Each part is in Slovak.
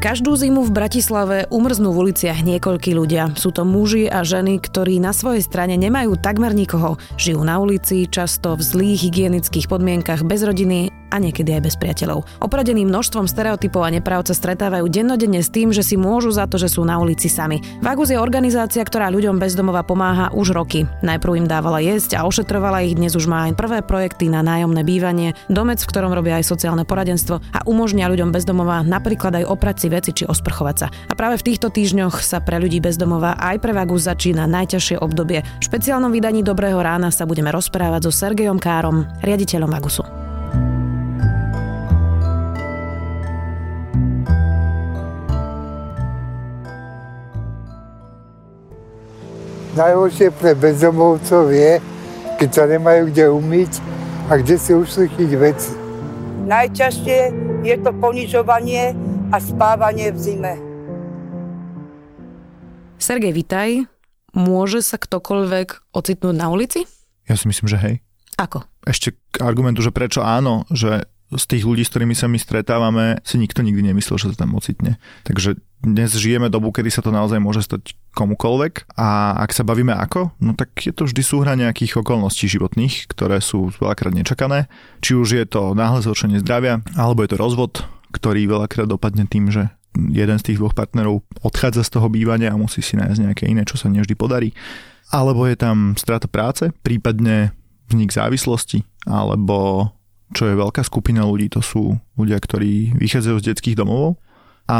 Každú zimu v Bratislave umrznú v uliciach niekoľkí ľudia. Sú to muži a ženy, ktorí na svojej strane nemajú takmer nikoho. Žijú na ulici, často v zlých hygienických podmienkach, bez rodiny a niekedy aj bez priateľov. Opradený množstvom stereotypov a nepráv sa stretávajú dennodenne s tým, že si môžu za to, že sú na ulici sami. Vagus je organizácia, ktorá ľuďom bezdomova pomáha už roky. Najprv im dávala jesť a ošetrovala ich, dnes už má aj prvé projekty na nájomné bývanie, domec, v ktorom robia aj sociálne poradenstvo a umožnia ľuďom bezdomova napríklad aj oprať si veci či osprchovať sa. A práve v týchto týždňoch sa pre ľudí bezdomova aj pre Vagus začína najťažšie obdobie. V špeciálnom vydaní Dobrého rána sa budeme rozprávať so Sergejom Károm, riaditeľom Vagusu. Najhoršie pre bezdomovcov je, keď sa nemajú kde umyť a kde si ušlichiť veci. Najťažšie je to ponižovanie a spávanie v zime. Sergej, vitaj. Môže sa ktokoľvek ocitnúť na ulici? Ja si myslím, že hej. Ako? Ešte k argumentu, že prečo áno, že z tých ľudí, s ktorými sa my stretávame, si nikto nikdy nemyslel, že sa tam ocitne. Takže dnes žijeme dobu, kedy sa to naozaj môže stať komukolvek a ak sa bavíme ako, no tak je to vždy súhra nejakých okolností životných, ktoré sú veľakrát nečakané. Či už je to náhle zhoršenie zdravia, alebo je to rozvod, ktorý veľakrát dopadne tým, že jeden z tých dvoch partnerov odchádza z toho bývania a musí si nájsť nejaké iné, čo sa nevždy podarí. Alebo je tam strata práce, prípadne vznik závislosti, alebo čo je veľká skupina ľudí, to sú ľudia, ktorí vychádzajú z detských domov a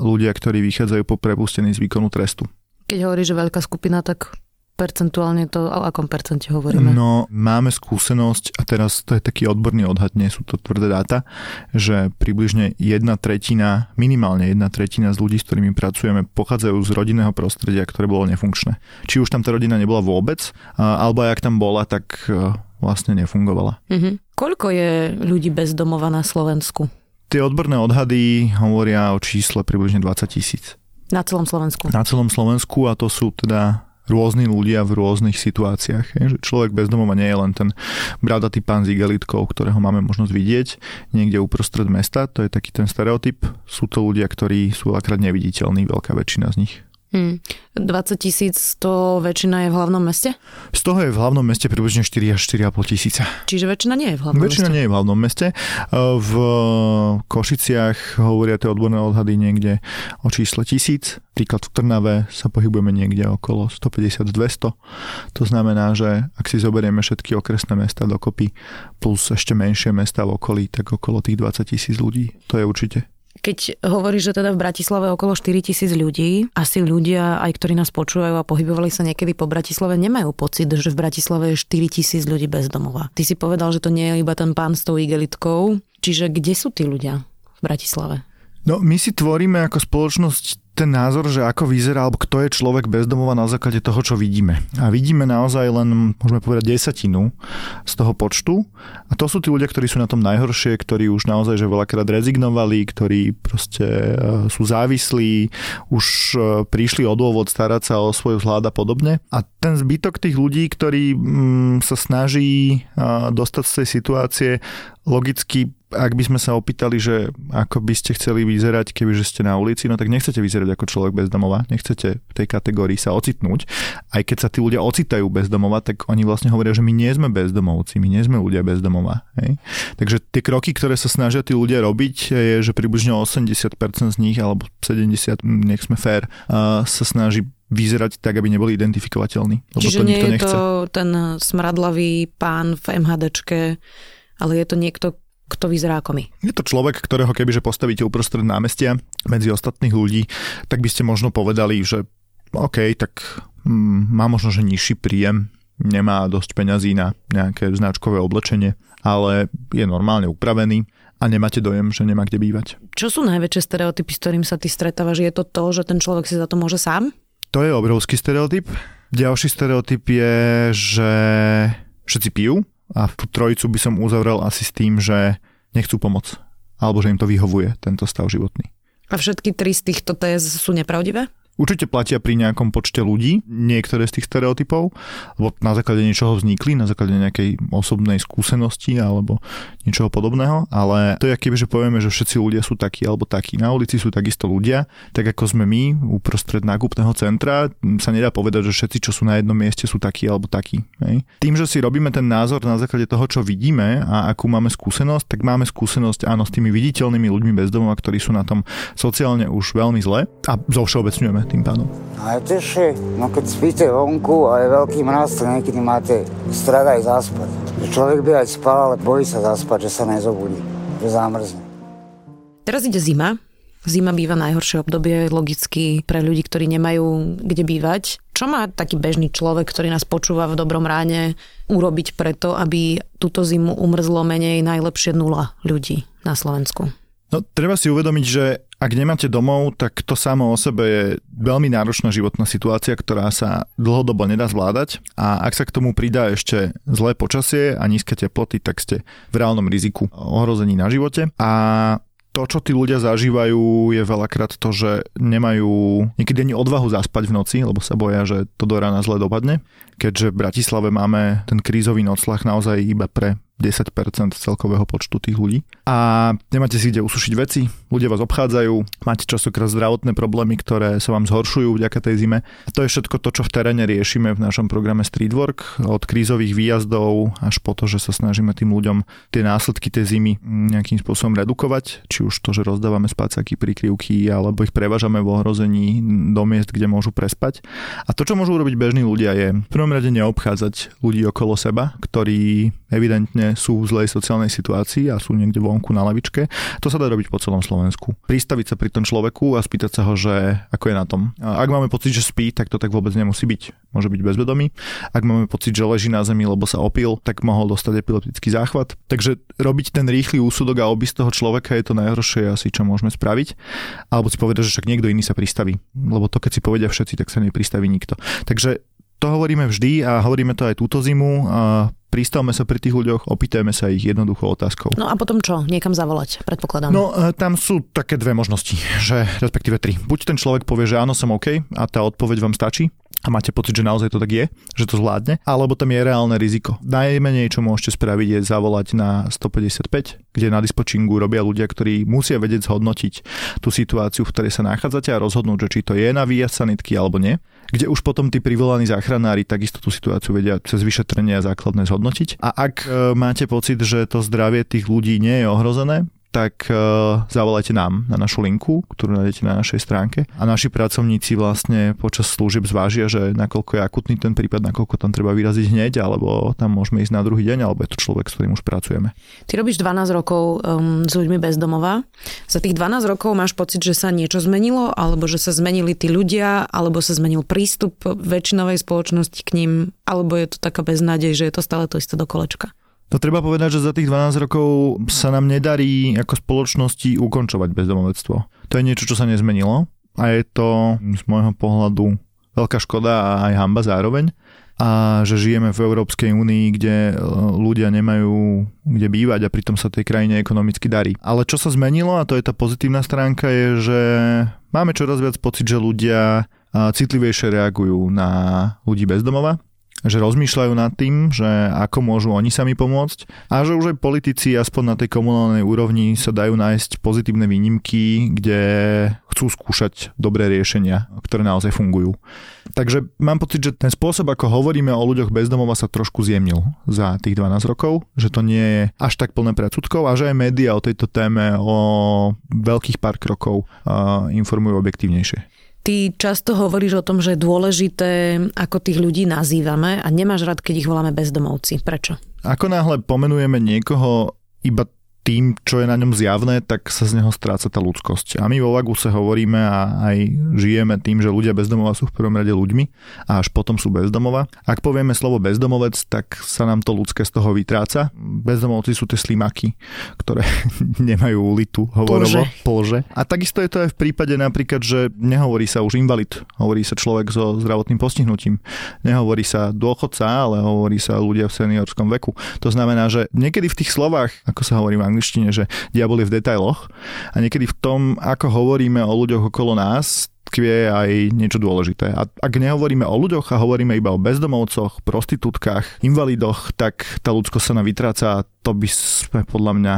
ľudia, ktorí vychádzajú po prepustení z výkonu trestu. Keď hovoríš, že veľká skupina, tak percentuálne to, o akom percente hovoríme? No, máme skúsenosť, a teraz to je taký odborný odhad, nie sú to tvrdé dáta, že približne jedna tretina, minimálne jedna tretina z ľudí, s ktorými pracujeme, pochádzajú z rodinného prostredia, ktoré bolo nefunkčné. Či už tam tá rodina nebola vôbec, alebo ak tam bola, tak e, vlastne nefungovala. Mhm. Koľko je ľudí bez domova na Slovensku? Tie odborné odhady hovoria o čísle približne 20 tisíc. Na celom Slovensku? Na celom Slovensku a to sú teda rôzni ľudia v rôznych situáciách. Je, že človek bez domova nie je len ten bradatý pán s igelitkou, ktorého máme možnosť vidieť niekde uprostred mesta. To je taký ten stereotyp. Sú to ľudia, ktorí sú veľakrát neviditeľní, veľká väčšina z nich. Hmm. 20 tisíc to väčšina je v hlavnom meste? Z toho je v hlavnom meste približne 4 až 4,5 tisíca. Čiže väčšina nie je v hlavnom väčšina meste? nie je v hlavnom meste. V Košiciach hovoria tie odborné odhady niekde o čísle tisíc. Príklad v Trnave sa pohybujeme niekde okolo 150-200. To znamená, že ak si zoberieme všetky okresné mesta dokopy plus ešte menšie mesta v okolí, tak okolo tých 20 tisíc ľudí. To je určite. Keď hovoríš, že teda v Bratislave okolo 4 tisíc ľudí, asi ľudia, aj ktorí nás počúvajú a pohybovali sa niekedy po Bratislave, nemajú pocit, že v Bratislave je 4 tisíc ľudí bez domova. Ty si povedal, že to nie je iba ten pán s tou igelitkou. Čiže kde sú tí ľudia v Bratislave? No my si tvoríme ako spoločnosť ten názor, že ako vyzerá, alebo kto je človek bezdomova na základe toho, čo vidíme. A vidíme naozaj len, môžeme povedať, desatinu z toho počtu. A to sú tí ľudia, ktorí sú na tom najhoršie, ktorí už naozaj že veľakrát rezignovali, ktorí proste e, sú závislí, už e, prišli o dôvod starať sa o svoj vzhľad a podobne. A ten zbytok tých ľudí, ktorí mm, sa snaží e, dostať z tej situácie, logicky ak by sme sa opýtali, že ako by ste chceli vyzerať, keby že ste na ulici, no tak nechcete vyzerať ako človek bez domova, nechcete v tej kategórii sa ocitnúť. Aj keď sa tí ľudia ocitajú bez domova, tak oni vlastne hovoria, že my nie sme bezdomovci, my nie sme ľudia bez domova. Hej? Takže tie kroky, ktoré sa snažia tí ľudia robiť, je, že približne 80% z nich, alebo 70, nech sme fair, sa snaží vyzerať tak, aby neboli identifikovateľní. Lebo Čiže to nie je nechce. to ten smradlavý pán v MHDčke, ale je to niekto, kto vyzerá ako my. Je to človek, ktorého kebyže postavíte uprostred námestia medzi ostatných ľudí, tak by ste možno povedali, že OK, tak mm, má možno, že nižší príjem, nemá dosť peňazí na nejaké značkové oblečenie, ale je normálne upravený a nemáte dojem, že nemá kde bývať. Čo sú najväčšie stereotypy, s ktorým sa ty stretávaš? Je to to, že ten človek si za to môže sám? To je obrovský stereotyp. Ďalší stereotyp je, že všetci pijú, a tú trojicu by som uzavrel asi s tým, že nechcú pomoc. Alebo že im to vyhovuje, tento stav životný. A všetky tri z týchto téz sú nepravdivé? Určite platia pri nejakom počte ľudí, niektoré z tých stereotypov, lebo na základe niečoho vznikli, na základe nejakej osobnej skúsenosti alebo niečoho podobného, ale to je keby, že povieme, že všetci ľudia sú takí alebo takí. Na ulici sú takisto ľudia, tak ako sme my uprostred nákupného centra, sa nedá povedať, že všetci, čo sú na jednom mieste, sú takí alebo takí. Hej. Tým, že si robíme ten názor na základe toho, čo vidíme a akú máme skúsenosť, tak máme skúsenosť áno s tými viditeľnými ľuďmi bez domova, ktorí sú na tom sociálne už veľmi zle a zovšeobecňujeme tým pádom. A je težšie, no keď spíte vonku a je veľký mraz, tak niekedy máte strach aj zaspať. Človek by aj spal, ale bojí sa zaspať, že sa nezobudí, že zamrzne. Teraz ide zima. Zima býva najhoršie obdobie logicky pre ľudí, ktorí nemajú kde bývať. Čo má taký bežný človek, ktorý nás počúva v dobrom ráne, urobiť preto, aby túto zimu umrzlo menej najlepšie nula ľudí na Slovensku? No, treba si uvedomiť, že ak nemáte domov, tak to samo o sebe je veľmi náročná životná situácia, ktorá sa dlhodobo nedá zvládať a ak sa k tomu pridá ešte zlé počasie a nízke teploty, tak ste v reálnom riziku ohrození na živote a to, čo tí ľudia zažívajú, je veľakrát to, že nemajú niekedy ani odvahu zaspať v noci, lebo sa boja, že to do rána zle dopadne. Keďže v Bratislave máme ten krízový noclach naozaj iba pre 10% celkového počtu tých ľudí. A nemáte si kde usušiť veci, ľudia vás obchádzajú, máte častokrát zdravotné problémy, ktoré sa vám zhoršujú vďaka tej zime. A to je všetko to, čo v teréne riešime v našom programe Streetwork, od krízových výjazdov až po to, že sa snažíme tým ľuďom tie následky tej zimy nejakým spôsobom redukovať, či už to, že rozdávame spacáky, prikryvky, alebo ich prevážame v ohrození do miest, kde môžu prespať. A to, čo môžu urobiť bežní ľudia, je v prvom rade neobchádzať ľudí okolo seba, ktorí evidentne sú v zlej sociálnej situácii a sú niekde vonku na lavičke. To sa dá robiť po celom Slovensku. Pristaviť sa pri tom človeku a spýtať sa ho, že ako je na tom. Ak máme pocit, že spí, tak to tak vôbec nemusí byť. Môže byť bezvedomý. Ak máme pocit, že leží na zemi, lebo sa opil, tak mohol dostať epileptický záchvat. Takže robiť ten rýchly úsudok a obísť toho človeka je to najhoršie asi, čo môžeme spraviť. Alebo si povedať, že však niekto iný sa pristaví. Lebo to, keď si povedia všetci, tak sa nepristaví nikto. Takže to hovoríme vždy a hovoríme to aj túto zimu. A pristavme sa pri tých ľuďoch, opýtajme sa ich jednoduchou otázkou. No a potom čo? Niekam zavolať, predpokladám. No, e, tam sú také dve možnosti, že respektíve tri. Buď ten človek povie, že áno, som OK a tá odpoveď vám stačí, a máte pocit, že naozaj to tak je, že to zvládne, alebo tam je reálne riziko. Najmenej, čo môžete spraviť, je zavolať na 155, kde na dispočingu robia ľudia, ktorí musia vedieť zhodnotiť tú situáciu, v ktorej sa nachádzate a rozhodnúť, že či to je na výjazd sanitky alebo nie. Kde už potom tí privolaní záchranári takisto tú situáciu vedia cez vyšetrenie a základné zhodnotiť. A ak e, máte pocit, že to zdravie tých ľudí nie je ohrozené, tak uh, zavolajte nám na našu linku, ktorú nájdete na našej stránke a naši pracovníci vlastne počas služieb zvážia, že nakoľko je akutný ten prípad, nakoľko tam treba vyraziť hneď, alebo tam môžeme ísť na druhý deň, alebo je to človek, s ktorým už pracujeme. Ty robíš 12 rokov um, s ľuďmi bez domova. Za tých 12 rokov máš pocit, že sa niečo zmenilo, alebo že sa zmenili tí ľudia, alebo sa zmenil prístup väčšinovej spoločnosti k ním, alebo je to taká beznádej, že je to stále to isté do kolečka? No treba povedať, že za tých 12 rokov sa nám nedarí ako spoločnosti ukončovať bezdomovectvo. To je niečo, čo sa nezmenilo a je to z môjho pohľadu veľká škoda a aj hamba zároveň a že žijeme v Európskej únii, kde e, ľudia nemajú kde bývať a pritom sa tej krajine ekonomicky darí. Ale čo sa zmenilo, a to je tá pozitívna stránka, je, že máme čoraz viac pocit, že ľudia citlivejšie reagujú na ľudí bezdomova že rozmýšľajú nad tým, že ako môžu oni sami pomôcť a že už aj politici aspoň na tej komunálnej úrovni sa dajú nájsť pozitívne výnimky, kde chcú skúšať dobré riešenia, ktoré naozaj fungujú. Takže mám pocit, že ten spôsob, ako hovoríme o ľuďoch bezdomova sa trošku zjemnil za tých 12 rokov, že to nie je až tak plné predsudkov a že aj médiá o tejto téme o veľkých pár krokov uh, informujú objektívnejšie. Ty často hovoríš o tom, že je dôležité, ako tých ľudí nazývame a nemáš rád, keď ich voláme bezdomovci. Prečo? Ako náhle pomenujeme niekoho iba tým, čo je na ňom zjavné, tak sa z neho stráca tá ľudskosť. A my vo Vaguse hovoríme a aj žijeme tým, že ľudia bezdomova sú v prvom rade ľuďmi a až potom sú bezdomova. Ak povieme slovo bezdomovec, tak sa nám to ľudské z toho vytráca. Bezdomovci sú tie slimaky, ktoré nemajú litu hovorovo, polže. A takisto je to aj v prípade napríklad, že nehovorí sa už invalid, hovorí sa človek so zdravotným postihnutím. Nehovorí sa dôchodca, ale hovorí sa ľudia v seniorskom veku. To znamená, že niekedy v tých slovách, ako sa hovorí angličtine, že diabol je v detailoch a niekedy v tom, ako hovoríme o ľuďoch okolo nás, tkvie aj niečo dôležité. A ak nehovoríme o ľuďoch a hovoríme iba o bezdomovcoch, prostitútkach, invalidoch, tak tá ľudskosť sa nám vytráca a to by sme podľa mňa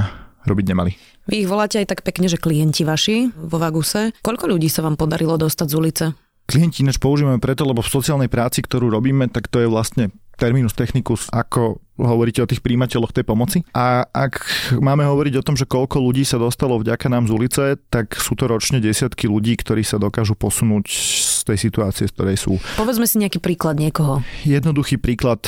robiť nemali. Vy ich voláte aj tak pekne, že klienti vaši vo Vaguse. Koľko ľudí sa vám podarilo dostať z ulice? Klienti ináč používame preto, lebo v sociálnej práci, ktorú robíme, tak to je vlastne terminus technicus, ako hovoríte o tých príjimateľoch tej pomoci. A ak máme hovoriť o tom, že koľko ľudí sa dostalo vďaka nám z ulice, tak sú to ročne desiatky ľudí, ktorí sa dokážu posunúť z tej situácie, z ktorej sú. Povedzme si nejaký príklad niekoho. Jednoduchý príklad.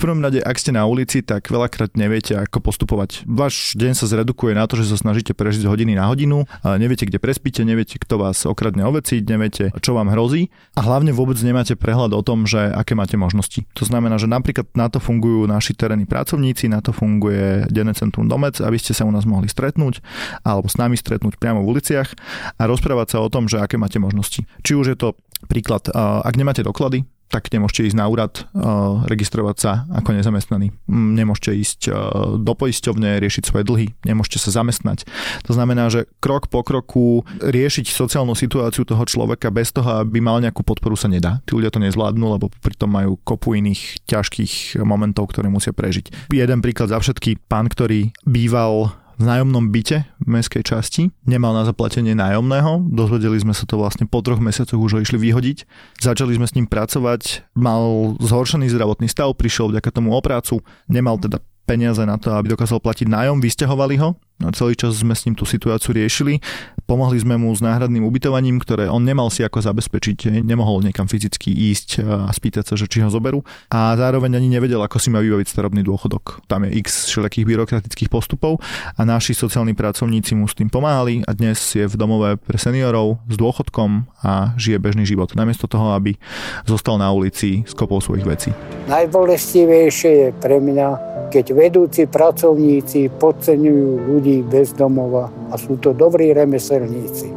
Prvom rade, ak ste na ulici, tak veľakrát neviete, ako postupovať. Váš deň sa zredukuje na to, že sa snažíte prežiť z hodiny na hodinu, neviete, kde prespíte, neviete, kto vás okradne oveci, neviete, čo vám hrozí a hlavne vôbec nemáte prehľad o tom, že aké máte možnosti. To znamená, že napríklad na to fungujú naši terénni pracovníci, na to funguje Denné centrum Domec, aby ste sa u nás mohli stretnúť alebo s nami stretnúť priamo v uliciach a rozprávať sa o tom, že aké máte možnosti. Či už je to príklad, ak nemáte doklady, tak nemôžete ísť na úrad, uh, registrovať sa ako nezamestnaný. Nemôžete ísť uh, do poisťovne, riešiť svoje dlhy, nemôžete sa zamestnať. To znamená, že krok po kroku riešiť sociálnu situáciu toho človeka bez toho, aby mal nejakú podporu sa nedá. Tí ľudia to nezvládnu, lebo pritom majú kopu iných ťažkých momentov, ktoré musia prežiť. Jeden príklad za všetky, pán, ktorý býval v nájomnom byte v mestskej časti, nemal na zaplatenie nájomného, dozvedeli sme sa to vlastne po troch mesiacoch už ho išli vyhodiť, začali sme s ním pracovať, mal zhoršený zdravotný stav, prišiel vďaka tomu o prácu, nemal teda peniaze na to, aby dokázal platiť nájom, vysťahovali ho. No celý čas sme s ním tú situáciu riešili. Pomohli sme mu s náhradným ubytovaním, ktoré on nemal si ako zabezpečiť. Nemohol niekam fyzicky ísť a spýtať sa, že či ho zoberú. A zároveň ani nevedel, ako si má vybaviť starobný dôchodok. Tam je x všelijakých byrokratických postupov a naši sociálni pracovníci mu s tým pomáhali a dnes je v domove pre seniorov s dôchodkom a žije bežný život. Namiesto toho, aby zostal na ulici s kopou svojich vecí. Najbolestivejšie je pre mňa, keď vedúci pracovníci podceňujú ľudí bez domova a sú to dobrí remeselníci.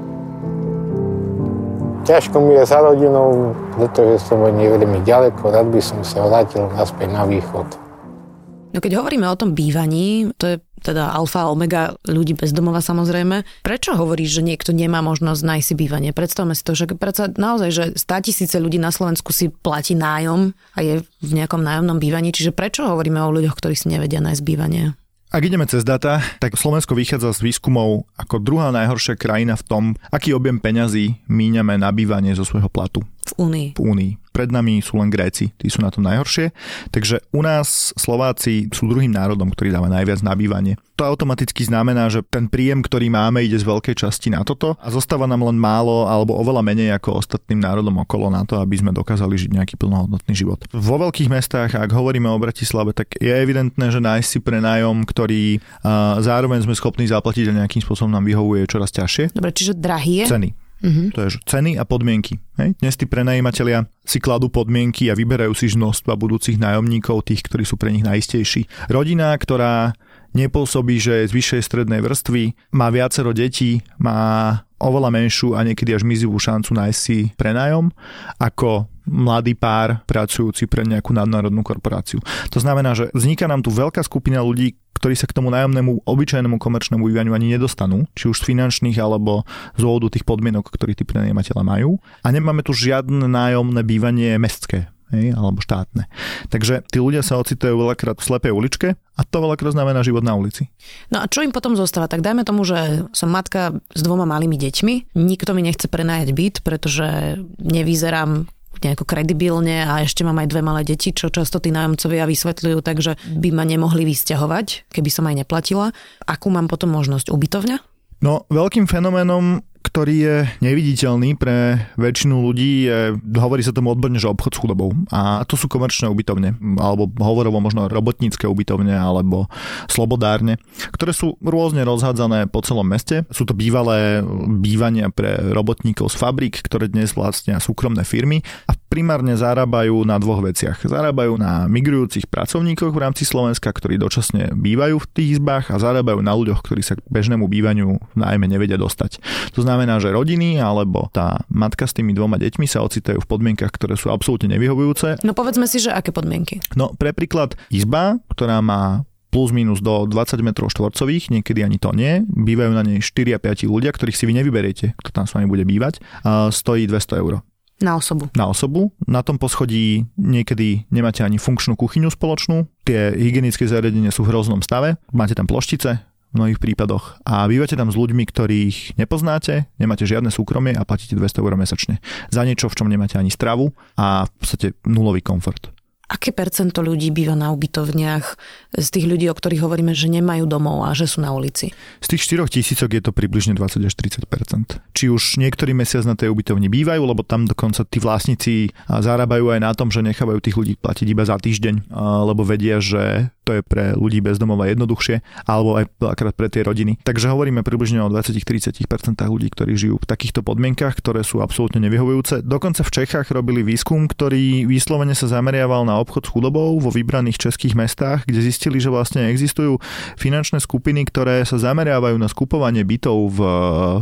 Ťažko mi je za rodinou, pretože som veľmi ďaleko, rád by som sa vrátil naspäť na východ. No keď hovoríme o tom bývaní, to je teda alfa a omega ľudí bez domova samozrejme. Prečo hovoríš, že niekto nemá možnosť nájsť si bývanie? Predstavme si to, že predsa naozaj, že 100 tisíce ľudí na Slovensku si platí nájom a je v nejakom nájomnom bývaní, čiže prečo hovoríme o ľuďoch, ktorí si nevedia nájsť bývanie? Ak ideme cez data, tak Slovensko vychádza z výskumov ako druhá najhoršia krajina v tom, aký objem peňazí míňame na bývanie zo svojho platu. V Únii. V Únii. Pred nami sú len Gréci, tí sú na tom najhoršie. Takže u nás Slováci sú druhým národom, ktorý dáva najviac na bývanie. To automaticky znamená, že ten príjem, ktorý máme, ide z veľkej časti na toto a zostáva nám len málo alebo oveľa menej ako ostatným národom okolo na to, aby sme dokázali žiť nejaký plnohodnotný život. Vo veľkých mestách, ak hovoríme o Bratislave, tak je evidentné, že nájsť si prenájom, ktorý uh, zároveň sme schopní zaplatiť a nejakým spôsobom nám vyhovuje čoraz ťažšie. Dobre, čiže drahý je? Ceny. Mm-hmm. To je ceny a podmienky. Hej? Dnes tí prenajímatelia si kladú podmienky a vyberajú si množstva budúcich nájomníkov, tých, ktorí sú pre nich najistejší. Rodina, ktorá nepôsobí, že je z vyššej strednej vrstvy, má viacero detí, má oveľa menšiu a niekedy až mizivú šancu nájsť si prenájom, ako mladý pár pracujúci pre nejakú nadnárodnú korporáciu. To znamená, že vzniká nám tu veľká skupina ľudí, ktorí sa k tomu nájomnému, obyčajnému komerčnému bývaniu ani nedostanú, či už z finančných alebo z dôvodu tých podmienok, ktorých tí prenajímateľa majú. A nemáme tu žiadne nájomné bývanie mestské alebo štátne. Takže tí ľudia sa ocitajú veľakrát v slepej uličke a to veľakrát znamená život na ulici. No a čo im potom zostáva? Tak dajme tomu, že som matka s dvoma malými deťmi, nikto mi nechce prenajať byt, pretože nevyzerám nejako kredibilne a ešte mám aj dve malé deti, čo často tí nájomcovia vysvetľujú, takže by ma nemohli vysťahovať, keby som aj neplatila. Akú mám potom možnosť? Ubytovňa? No, veľkým fenoménom ktorý je neviditeľný pre väčšinu ľudí, je, hovorí sa tomu odborne, že obchod s chudobou. A to sú komerčné ubytovne, alebo hovorovo možno robotnícke ubytovne, alebo slobodárne, ktoré sú rôzne rozhádzané po celom meste. Sú to bývalé bývania pre robotníkov z fabrik, ktoré dnes vlastnia súkromné firmy a primárne zarábajú na dvoch veciach. Zarábajú na migrujúcich pracovníkoch v rámci Slovenska, ktorí dočasne bývajú v tých izbách a zarábajú na ľuďoch, ktorí sa k bežnému bývaniu najmä nevedia dostať. To znamená, že rodiny alebo tá matka s tými dvoma deťmi sa ocitajú v podmienkach, ktoré sú absolútne nevyhovujúce. No povedzme si, že aké podmienky? No pre príklad izba, ktorá má plus minus do 20 m štvorcových, niekedy ani to nie. Bývajú na nej 4 a 5 ľudia, ktorých si vy nevyberiete, kto tam s vami bude bývať. Stojí 200 eur. Na osobu. Na osobu. Na tom poschodí niekedy nemáte ani funkčnú kuchyňu spoločnú. Tie hygienické zariadenia sú v hroznom stave. Máte tam ploštice, v mnohých prípadoch a bývate tam s ľuďmi, ktorých nepoznáte, nemáte žiadne súkromie a platíte 200 eur mesačne za niečo, v čom nemáte ani stravu a v podstate nulový komfort. Aké percento ľudí býva na ubytovniach z tých ľudí, o ktorých hovoríme, že nemajú domov a že sú na ulici? Z tých 4 tisícok je to približne 20 až 30% Či už niektorý mesiac na tej ubytovni bývajú, lebo tam dokonca tí vlastníci zarábajú aj na tom, že nechávajú tých ľudí platiť iba za týždeň, lebo vedia, že to je pre ľudí bez domova jednoduchšie, alebo aj veľakrát pre tie rodiny. Takže hovoríme približne o 20-30% ľudí, ktorí žijú v takýchto podmienkach, ktoré sú absolútne nevyhovujúce. Dokonca v Čechách robili výskum, ktorý vyslovene sa zameriaval na obchod s chudobou vo vybraných českých mestách, kde zistili, že vlastne existujú finančné skupiny, ktoré sa zameriavajú na skupovanie bytov v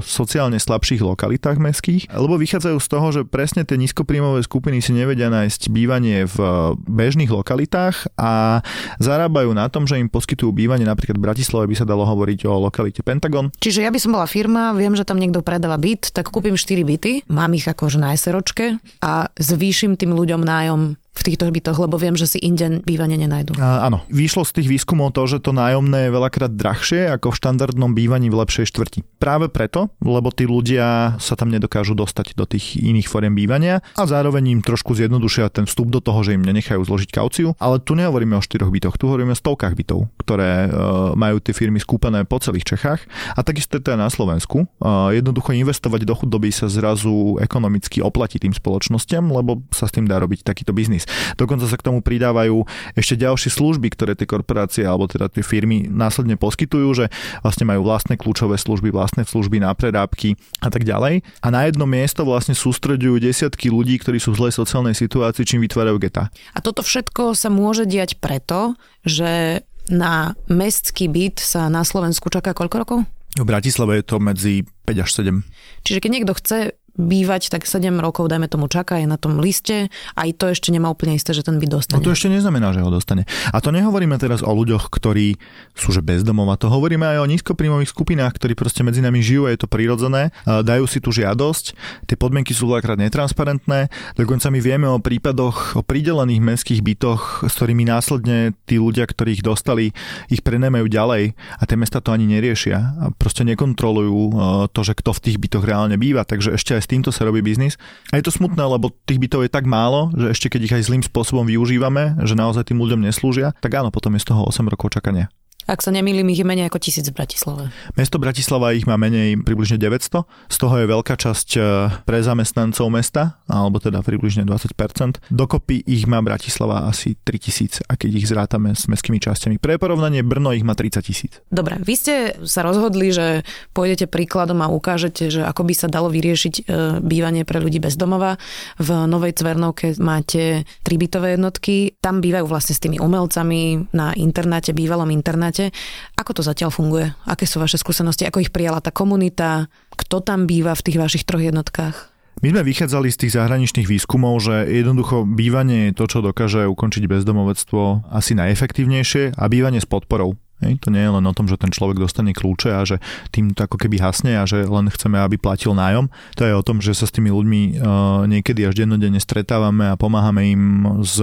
sociálne slabších lokalitách mestských, lebo vychádzajú z toho, že presne tie nízkopríjmové skupiny si nevedia nájsť bývanie v bežných lokalitách a zarábajú zarábajú na tom, že im poskytujú bývanie, napríklad v Bratislave by sa dalo hovoriť o lokalite Pentagon. Čiže ja by som bola firma, viem, že tam niekto predáva byt, tak kúpim 4 byty, mám ich akože na SROčke a zvýšim tým ľuďom nájom v týchto bytoch, lebo viem, že si inde bývanie nenajdu. A, áno, vyšlo z tých výskumov to, že to nájomné je veľakrát drahšie ako v štandardnom bývaní v lepšej štvrti. Práve preto, lebo tí ľudia sa tam nedokážu dostať do tých iných foriem bývania a zároveň im trošku zjednodušia ten vstup do toho, že im nenechajú zložiť kauciu. Ale tu nehovoríme o štyroch bytoch, tu hovoríme o stovkách bytov, ktoré uh, majú tie firmy skúpené po celých Čechách. A takisto je to aj na Slovensku. Uh, jednoducho investovať do chudoby sa zrazu ekonomicky oplatí tým spoločnosťam, lebo sa s tým dá robiť takýto biznis biznis. Dokonca sa k tomu pridávajú ešte ďalšie služby, ktoré tie korporácie alebo teda tie firmy následne poskytujú, že vlastne majú vlastné kľúčové služby, vlastné služby na prerábky a tak ďalej. A na jedno miesto vlastne sústredujú desiatky ľudí, ktorí sú v zlej sociálnej situácii, čím vytvárajú geta. A toto všetko sa môže diať preto, že na mestský byt sa na Slovensku čaká koľko rokov? V Bratislave je to medzi 5 až 7. Čiže keď niekto chce bývať, tak 7 rokov, dajme tomu, čaká, je na tom liste, aj to ešte nemá úplne isté, že ten byt dostane. No to ešte neznamená, že ho dostane. A to nehovoríme teraz o ľuďoch, ktorí sú že bezdomov, a to hovoríme aj o nízkoprímových skupinách, ktorí proste medzi nami žijú, je to prirodzené, dajú si tú žiadosť, tie podmienky sú veľakrát netransparentné, dokonca my vieme o prípadoch, o pridelených mestských bytoch, s ktorými následne tí ľudia, ktorých dostali, ich prenemajú ďalej a tie mesta to ani neriešia. A proste nekontrolujú to, že kto v tých bytoch reálne býva, takže ešte aj s týmto sa robí biznis. A je to smutné, lebo tých bytov je tak málo, že ešte keď ich aj zlým spôsobom využívame, že naozaj tým ľuďom neslúžia, tak áno, potom je z toho 8 rokov čakania. Ak sa nemýlim, ich je menej ako tisíc v Bratislave. Mesto Bratislava ich má menej približne 900. Z toho je veľká časť e, pre zamestnancov mesta, alebo teda približne 20%. Dokopy ich má Bratislava asi 3000, a keď ich zrátame s mestskými časťami. Pre porovnanie Brno ich má 30 tisíc. Dobre, vy ste sa rozhodli, že pôjdete príkladom a ukážete, že ako by sa dalo vyriešiť e, bývanie pre ľudí bez domova. V Novej Cvernovke máte tri bytové jednotky. Tam bývajú vlastne s tými umelcami na internáte, bývalom internáte máte. Ako to zatiaľ funguje? Aké sú vaše skúsenosti? Ako ich prijala tá komunita? Kto tam býva v tých vašich troch jednotkách? My sme vychádzali z tých zahraničných výskumov, že jednoducho bývanie je to, čo dokáže ukončiť bezdomovectvo asi najefektívnejšie a bývanie s podporou. Hej, to nie je len o tom, že ten človek dostane kľúče a že tým to ako keby hasne a že len chceme, aby platil nájom. To je o tom, že sa s tými ľuďmi uh, niekedy až dennodenne stretávame a pomáhame im s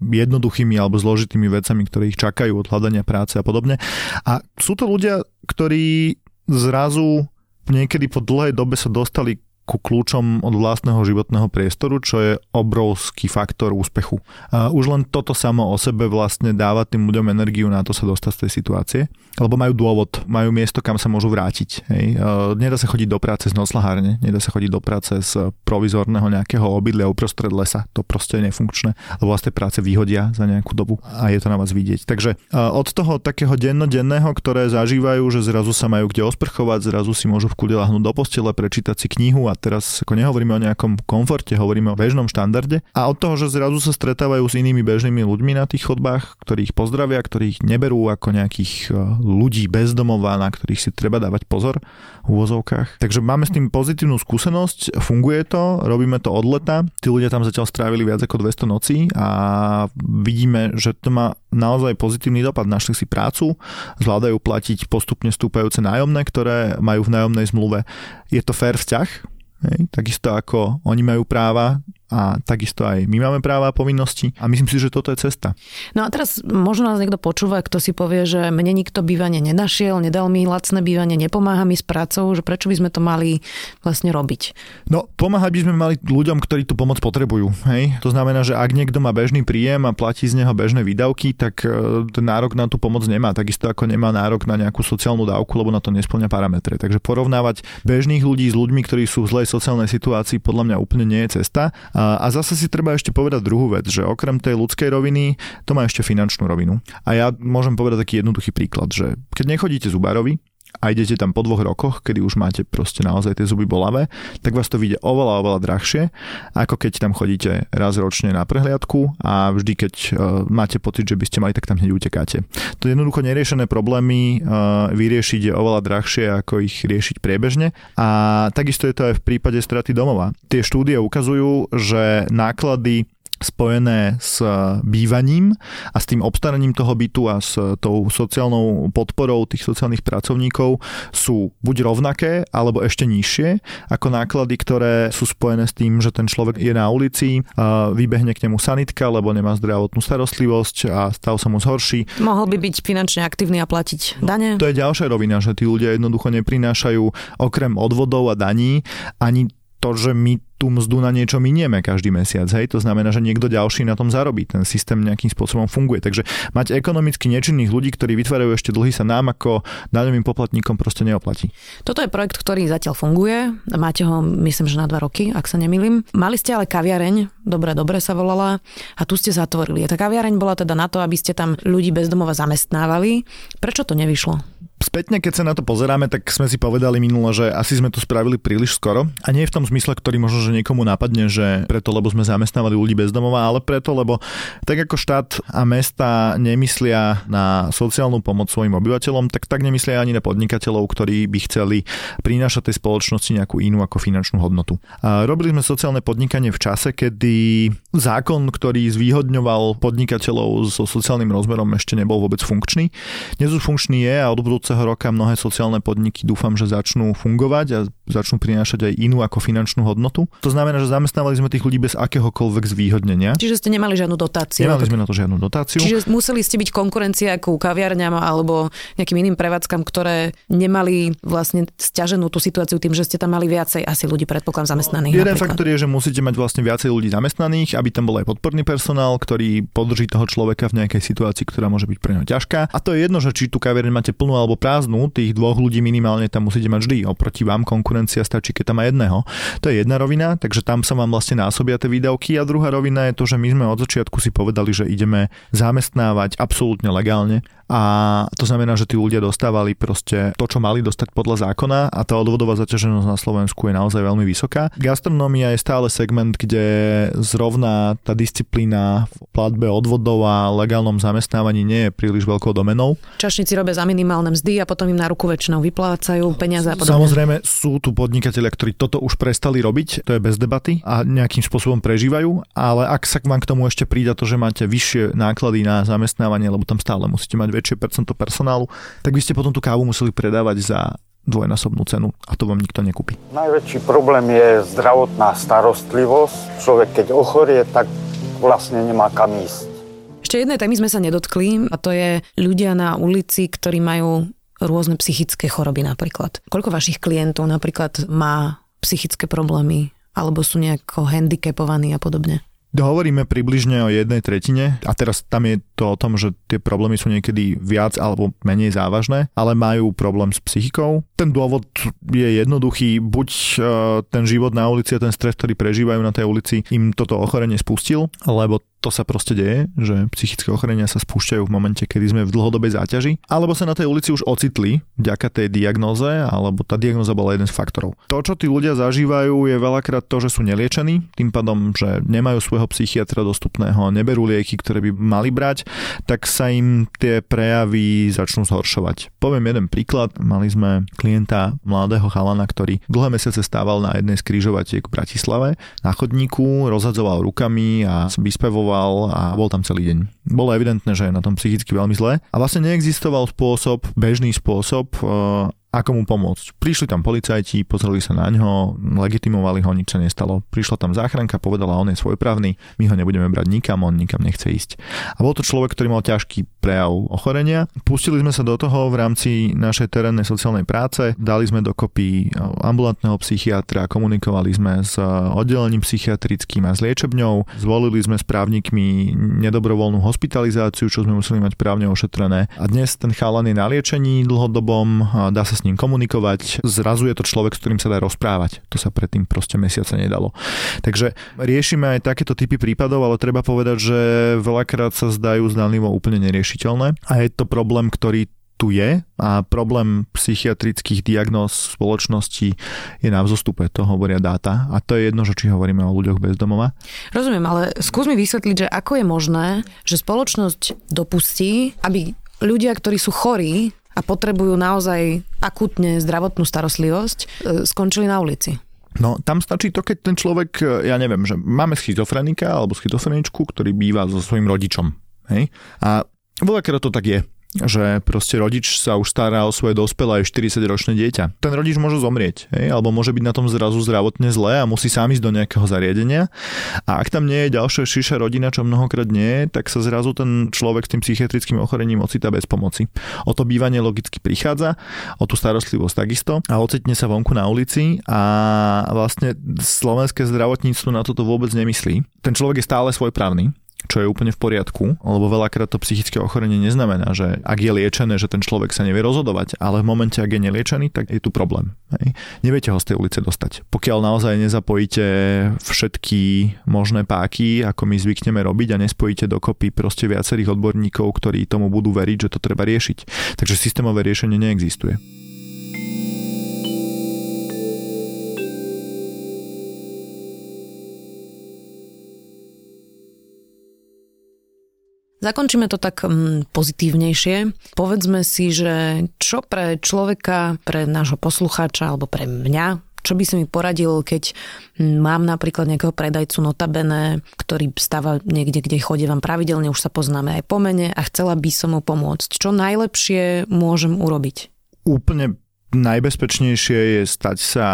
jednoduchými alebo zložitými vecami, ktoré ich čakajú od hľadania práce a podobne. A sú to ľudia, ktorí zrazu niekedy po dlhej dobe sa dostali ku kľúčom od vlastného životného priestoru, čo je obrovský faktor úspechu. A už len toto samo o sebe vlastne dáva tým ľuďom energiu na to sa dostať z tej situácie, lebo majú dôvod, majú miesto, kam sa môžu vrátiť. Hej. Nedá sa chodiť do práce z noclahárne, nedá sa chodiť do práce z provizorného nejakého obydlia uprostred lesa, to proste je nefunkčné, lebo vás tie práce vyhodia za nejakú dobu a je to na vás vidieť. Takže od toho takého dennodenného, ktoré zažívajú, že zrazu sa majú kde osprchovať, zrazu si môžu v kľude lahnúť do postele, prečítať si knihu a teraz ako nehovoríme o nejakom komforte, hovoríme o bežnom štandarde. A od toho, že zrazu sa stretávajú s inými bežnými ľuďmi na tých chodbách, ktorých pozdravia, ktorých neberú ako nejakých e, ľudí bezdomová, na ktorých si treba dávať pozor v úvozovkách. Takže máme s tým pozitívnu skúsenosť, funguje to, robíme to od leta. Tí ľudia tam zatiaľ strávili viac ako 200 nocí a vidíme, že to má naozaj pozitívny dopad. Našli si prácu, zvládajú platiť postupne stúpajúce nájomné, ktoré majú v nájomnej zmluve. Je to fair vzťah, Hej, takisto ako oni majú práva, a takisto aj my máme práva a povinnosti a myslím si, že toto je cesta. No a teraz možno nás niekto počúva, kto si povie, že mne nikto bývanie nenašiel, nedal mi lacné bývanie, nepomáha mi s prácou, že prečo by sme to mali vlastne robiť? No, pomáhať by sme mali ľuďom, ktorí tú pomoc potrebujú. Hej? To znamená, že ak niekto má bežný príjem a platí z neho bežné výdavky, tak e, ten nárok na tú pomoc nemá. Takisto ako nemá nárok na nejakú sociálnu dávku, lebo na to nesplňa parametre. Takže porovnávať bežných ľudí s ľuďmi, ktorí sú v zlej sociálnej situácii, podľa mňa úplne nie je cesta. A zase si treba ešte povedať druhú vec, že okrem tej ľudskej roviny, to má ešte finančnú rovinu. A ja môžem povedať taký jednoduchý príklad, že keď nechodíte zubárovi, a idete tam po dvoch rokoch, kedy už máte proste naozaj tie zuby bolavé, tak vás to vyjde oveľa, oveľa drahšie, ako keď tam chodíte raz ročne na prehliadku a vždy, keď uh, máte pocit, že by ste mali, tak tam hneď utekáte. To jednoducho neriešené problémy uh, vyriešiť je oveľa drahšie, ako ich riešiť priebežne a takisto je to aj v prípade straty domova. Tie štúdie ukazujú, že náklady spojené s bývaním a s tým obstaraním toho bytu a s tou sociálnou podporou tých sociálnych pracovníkov sú buď rovnaké alebo ešte nižšie ako náklady, ktoré sú spojené s tým, že ten človek je na ulici, vybehne k nemu sanitka, lebo nemá zdravotnú starostlivosť a stav sa mu zhorší. Mohol by byť finančne aktívny a platiť dane? To je ďalšia rovina, že tí ľudia jednoducho neprinášajú okrem odvodov a daní ani to, že my tú mzdu na niečo minieme každý mesiac. Hej? To znamená, že niekto ďalší na tom zarobí. Ten systém nejakým spôsobom funguje. Takže mať ekonomicky nečinných ľudí, ktorí vytvárajú ešte dlhy, sa nám ako daňovým poplatníkom proste neoplatí. Toto je projekt, ktorý zatiaľ funguje. Máte ho, myslím, že na dva roky, ak sa nemýlim. Mali ste ale kaviareň, dobre, dobre sa volala, a tu ste zatvorili. A tá kaviareň bola teda na to, aby ste tam ľudí bezdomova zamestnávali. Prečo to nevyšlo? Spätne, keď sa na to pozeráme, tak sme si povedali minulo, že asi sme to spravili príliš skoro. A nie v tom zmysle, ktorý možno, že niekomu napadne, že preto, lebo sme zamestnávali ľudí bez domova, ale preto, lebo tak ako štát a mesta nemyslia na sociálnu pomoc svojim obyvateľom, tak tak nemyslia ani na podnikateľov, ktorí by chceli prinášať tej spoločnosti nejakú inú ako finančnú hodnotu. A robili sme sociálne podnikanie v čase, kedy zákon, ktorý zvýhodňoval podnikateľov so sociálnym rozmerom ešte nebol vôbec funkčný. Dnes už funkčný je a od budúceho roka mnohé sociálne podniky dúfam, že začnú fungovať a začnú prinášať aj inú ako finančnú hodnotu. To znamená, že zamestnávali sme tých ľudí bez akéhokoľvek zvýhodnenia. Čiže ste nemali žiadnu dotáciu. Nemali sme na to žiadnu dotáciu. Čiže museli ste byť konkurencia ako kaviarňam alebo nejakým iným prevádzkam, ktoré nemali vlastne stiaženú tú situáciu tým, že ste tam mali viacej asi ľudí predpokladám zamestnaných. Jeden napríklad. faktor je, že musíte mať vlastne viacej ľudí zamestnaných, aby tam bol aj podporný personál, ktorý podrží toho človeka v nejakej situácii, ktorá môže byť pre neho ťažká. A to je jedno, že či tú kaviareň máte plnú alebo prázdnu, tých dvoch ľudí minimálne tam musíte mať vždy. Oproti vám konkurencia stačí, keď tam má jedného. To je jedna rovina, takže tam sa vám vlastne násobia tie výdavky. A druhá rovina je to, že my sme od začiatku si povedali, že ideme zamestnávať absolútne legálne a to znamená, že tí ľudia dostávali proste to, čo mali dostať podľa zákona a tá odvodová zaťaženosť na Slovensku je naozaj veľmi vysoká. Gastronómia je stále segment, kde zrovna tá disciplína v platbe odvodov a legálnom zamestnávaní nie je príliš veľkou domenou. Čašníci robia za minimálne mzdy a potom im na ruku väčšinou vyplácajú peniaze a podobne. Samozrejme sú tu podnikatelia, ktorí toto už prestali robiť, to je bez debaty a nejakým spôsobom prežívajú, ale ak sa vám k tomu ešte prída to, že máte vyššie náklady na zamestnávanie, lebo tam stále musíte mať väčšie percento personálu, tak by ste potom tú kávu museli predávať za dvojnásobnú cenu a to vám nikto nekúpi. Najväčší problém je zdravotná starostlivosť. Človek keď ochorie, tak vlastne nemá kam ísť. Ešte jednej témy sme sa nedotkli a to je ľudia na ulici, ktorí majú rôzne psychické choroby napríklad. Koľko vašich klientov napríklad má psychické problémy alebo sú nejako handicapovaní a podobne? Hovoríme približne o jednej tretine a teraz tam je to o tom, že tie problémy sú niekedy viac alebo menej závažné, ale majú problém s psychikou. Ten dôvod je jednoduchý, buď e, ten život na ulici a ten stres, ktorý prežívajú na tej ulici, im toto ochorenie spustil, lebo to sa proste deje, že psychické ochorenia sa spúšťajú v momente, kedy sme v dlhodobej záťaži, alebo sa na tej ulici už ocitli vďaka tej diagnoze, alebo tá diagnoza bola jeden z faktorov. To, čo tí ľudia zažívajú, je veľakrát to, že sú neliečení, tým pádom, že nemajú svojho psychiatra dostupného, neberú lieky, ktoré by mali brať, tak sa im tie prejavy začnú zhoršovať. Poviem jeden príklad. Mali sme klienta mladého chalana, ktorý dlhé mesiace stával na jednej z krížovatiek v Bratislave. Na chodníku rozhadzoval rukami a vyspevoval nastavoval a bol tam celý deň. Bolo evidentné, že je na tom psychicky veľmi zle a vlastne neexistoval spôsob, bežný spôsob, ako mu pomôcť. Prišli tam policajti, pozreli sa na ňo, legitimovali ho, nič sa nestalo. Prišla tam záchranka, povedala, on je svojprávny, my ho nebudeme brať nikam, on nikam nechce ísť. A bol to človek, ktorý mal ťažký prejav ochorenia. Pustili sme sa do toho v rámci našej terénnej sociálnej práce, dali sme dokopy ambulantného psychiatra, komunikovali sme s oddelením psychiatrickým a s liečebňou, zvolili sme s právnikmi nedobrovoľnú hospitalizáciu, čo sme museli mať právne ošetrené. A dnes ten chalan je na liečení dlhodobom, dá sa s ním komunikovať, zrazu je to človek, s ktorým sa dá rozprávať. To sa predtým proste mesiace nedalo. Takže riešime aj takéto typy prípadov, ale treba povedať, že veľakrát sa zdajú zdanlivo úplne neriešiteľné a je to problém, ktorý tu je a problém psychiatrických diagnóz v spoločnosti je na vzostupe, to hovoria dáta a to je jedno, že či hovoríme o ľuďoch bez domova. Rozumiem, ale skús mi vysvetliť, že ako je možné, že spoločnosť dopustí, aby ľudia, ktorí sú chorí, a potrebujú naozaj akutne zdravotnú starostlivosť, e, skončili na ulici. No, tam stačí to, keď ten človek, e, ja neviem, že máme schizofrenika alebo schizofreničku, ktorý býva so svojím rodičom. Hej? A veľakrát to tak je že proste rodič sa už stará o svoje dospelé aj 40-ročné dieťa. Ten rodič môže zomrieť, hej, alebo môže byť na tom zrazu zdravotne zle a musí sám ísť do nejakého zariadenia. A ak tam nie je ďalšia širšia rodina, čo mnohokrát nie tak sa zrazu ten človek s tým psychiatrickým ochorením ocitá bez pomoci. O to bývanie logicky prichádza, o tú starostlivosť takisto a ocitne sa vonku na ulici a vlastne slovenské zdravotníctvo na toto vôbec nemyslí. Ten človek je stále svojprávny, čo je úplne v poriadku, lebo veľakrát to psychické ochorenie neznamená, že ak je liečené, že ten človek sa nevie rozhodovať, ale v momente, ak je neliečený, tak je tu problém. Hej. Neviete ho z tej ulice dostať. Pokiaľ naozaj nezapojíte všetky možné páky, ako my zvykneme robiť a nespojíte dokopy proste viacerých odborníkov, ktorí tomu budú veriť, že to treba riešiť. Takže systémové riešenie neexistuje. Zakončíme to tak mm, pozitívnejšie. Povedzme si, že čo pre človeka, pre nášho poslucháča alebo pre mňa, čo by si mi poradil, keď mám napríklad nejakého predajcu notabene, ktorý stáva niekde, kde chodím vám pravidelne, už sa poznáme aj po mene a chcela by som mu pomôcť. Čo najlepšie môžem urobiť? Úplne najbezpečnejšie je stať sa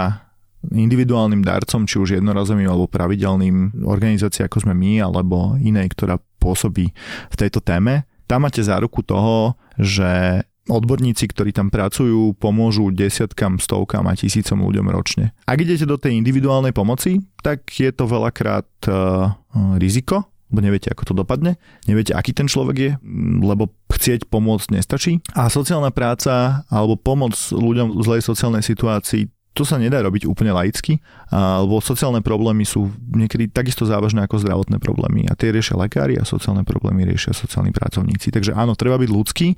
individuálnym darcom, či už jednorazovým alebo pravidelným organizácií ako sme my, alebo inej, ktorá pôsobí v tejto téme. Tam máte záruku toho, že odborníci, ktorí tam pracujú, pomôžu desiatkam, stovkám a tisícom ľuďom ročne. Ak idete do tej individuálnej pomoci, tak je to veľakrát uh, riziko, lebo neviete, ako to dopadne, neviete, aký ten človek je, lebo chcieť pomôcť nestačí. A sociálna práca alebo pomoc ľuďom v zlej sociálnej situácii to sa nedá robiť úplne laicky, lebo sociálne problémy sú niekedy takisto závažné ako zdravotné problémy a tie riešia lekári a sociálne problémy riešia sociálni pracovníci. Takže áno, treba byť ľudský,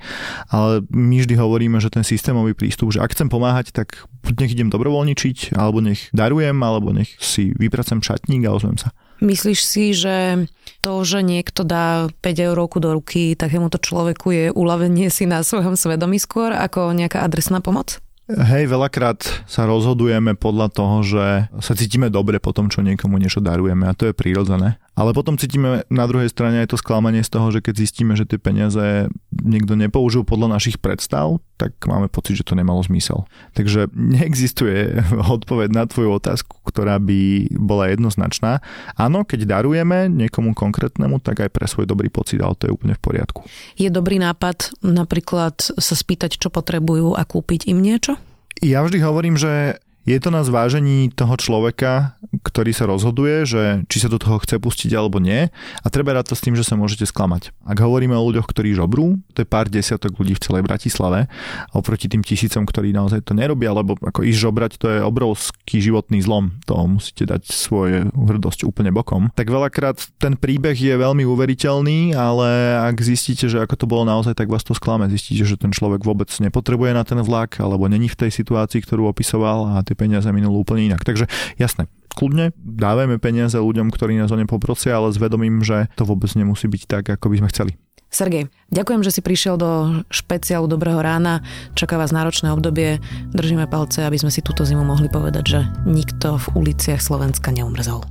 ale my vždy hovoríme, že ten systémový prístup, že ak chcem pomáhať, tak nech idem dobrovoľničiť, alebo nech darujem, alebo nech si vypracem šatník a ozvem sa. Myslíš si, že to, že niekto dá 5 eur do ruky takémuto človeku je uľavenie si na svojom svedomí skôr ako nejaká adresná pomoc? Hej, veľakrát sa rozhodujeme podľa toho, že sa cítime dobre po tom, čo niekomu niečo darujeme a to je prírodzené. Ale potom cítime na druhej strane aj to sklamanie z toho, že keď zistíme, že tie peniaze niekto nepoužil podľa našich predstav, tak máme pocit, že to nemalo zmysel. Takže neexistuje odpoveď na tvoju otázku, ktorá by bola jednoznačná. Áno, keď darujeme niekomu konkrétnemu, tak aj pre svoj dobrý pocit, ale to je úplne v poriadku. Je dobrý nápad napríklad sa spýtať, čo potrebujú a kúpiť im niečo? Ja vždy hovorím, že je to na zvážení toho človeka, ktorý sa rozhoduje, že či sa do toho chce pustiť alebo nie a treba rád to s tým, že sa môžete sklamať. Ak hovoríme o ľuďoch, ktorí žobrú, to je pár desiatok ľudí v celej Bratislave oproti tým tisícom, ktorí naozaj to nerobia, lebo ako ísť žobrať to je obrovský životný zlom. To musíte dať svoje hrdosť úplne bokom. Tak veľakrát ten príbeh je veľmi uveriteľný, ale ak zistíte, že ako to bolo naozaj, tak vás to sklame. Zistíte, že ten človek vôbec nepotrebuje na ten vlak alebo není v tej situácii, ktorú opisoval a peniaze minul úplne inak. Takže jasné, kľudne dávajme peniaze ľuďom, ktorí nás o ne poprosia, ale s vedomím, že to vôbec nemusí byť tak, ako by sme chceli. Sergej, ďakujem, že si prišiel do špeciálu Dobrého rána. Čaká vás náročné obdobie. Držíme palce, aby sme si túto zimu mohli povedať, že nikto v uliciach Slovenska neumrzol.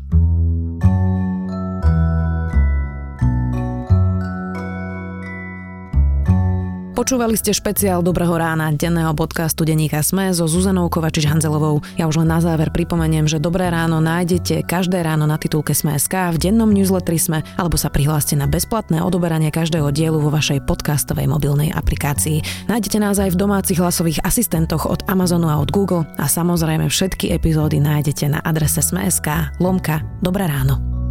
Počúvali ste špeciál Dobrého rána denného podcastu Deníka Sme so Zuzanou Kovačič-Hanzelovou. Ja už len na záver pripomeniem, že Dobré ráno nájdete každé ráno na titulke Sme.sk, v dennom newsletteri Sme alebo sa prihláste na bezplatné odoberanie každého dielu vo vašej podcastovej mobilnej aplikácii. Nájdete nás aj v domácich hlasových asistentoch od Amazonu a od Google a samozrejme všetky epizódy nájdete na adrese Sme.sk lomka Dobré ráno.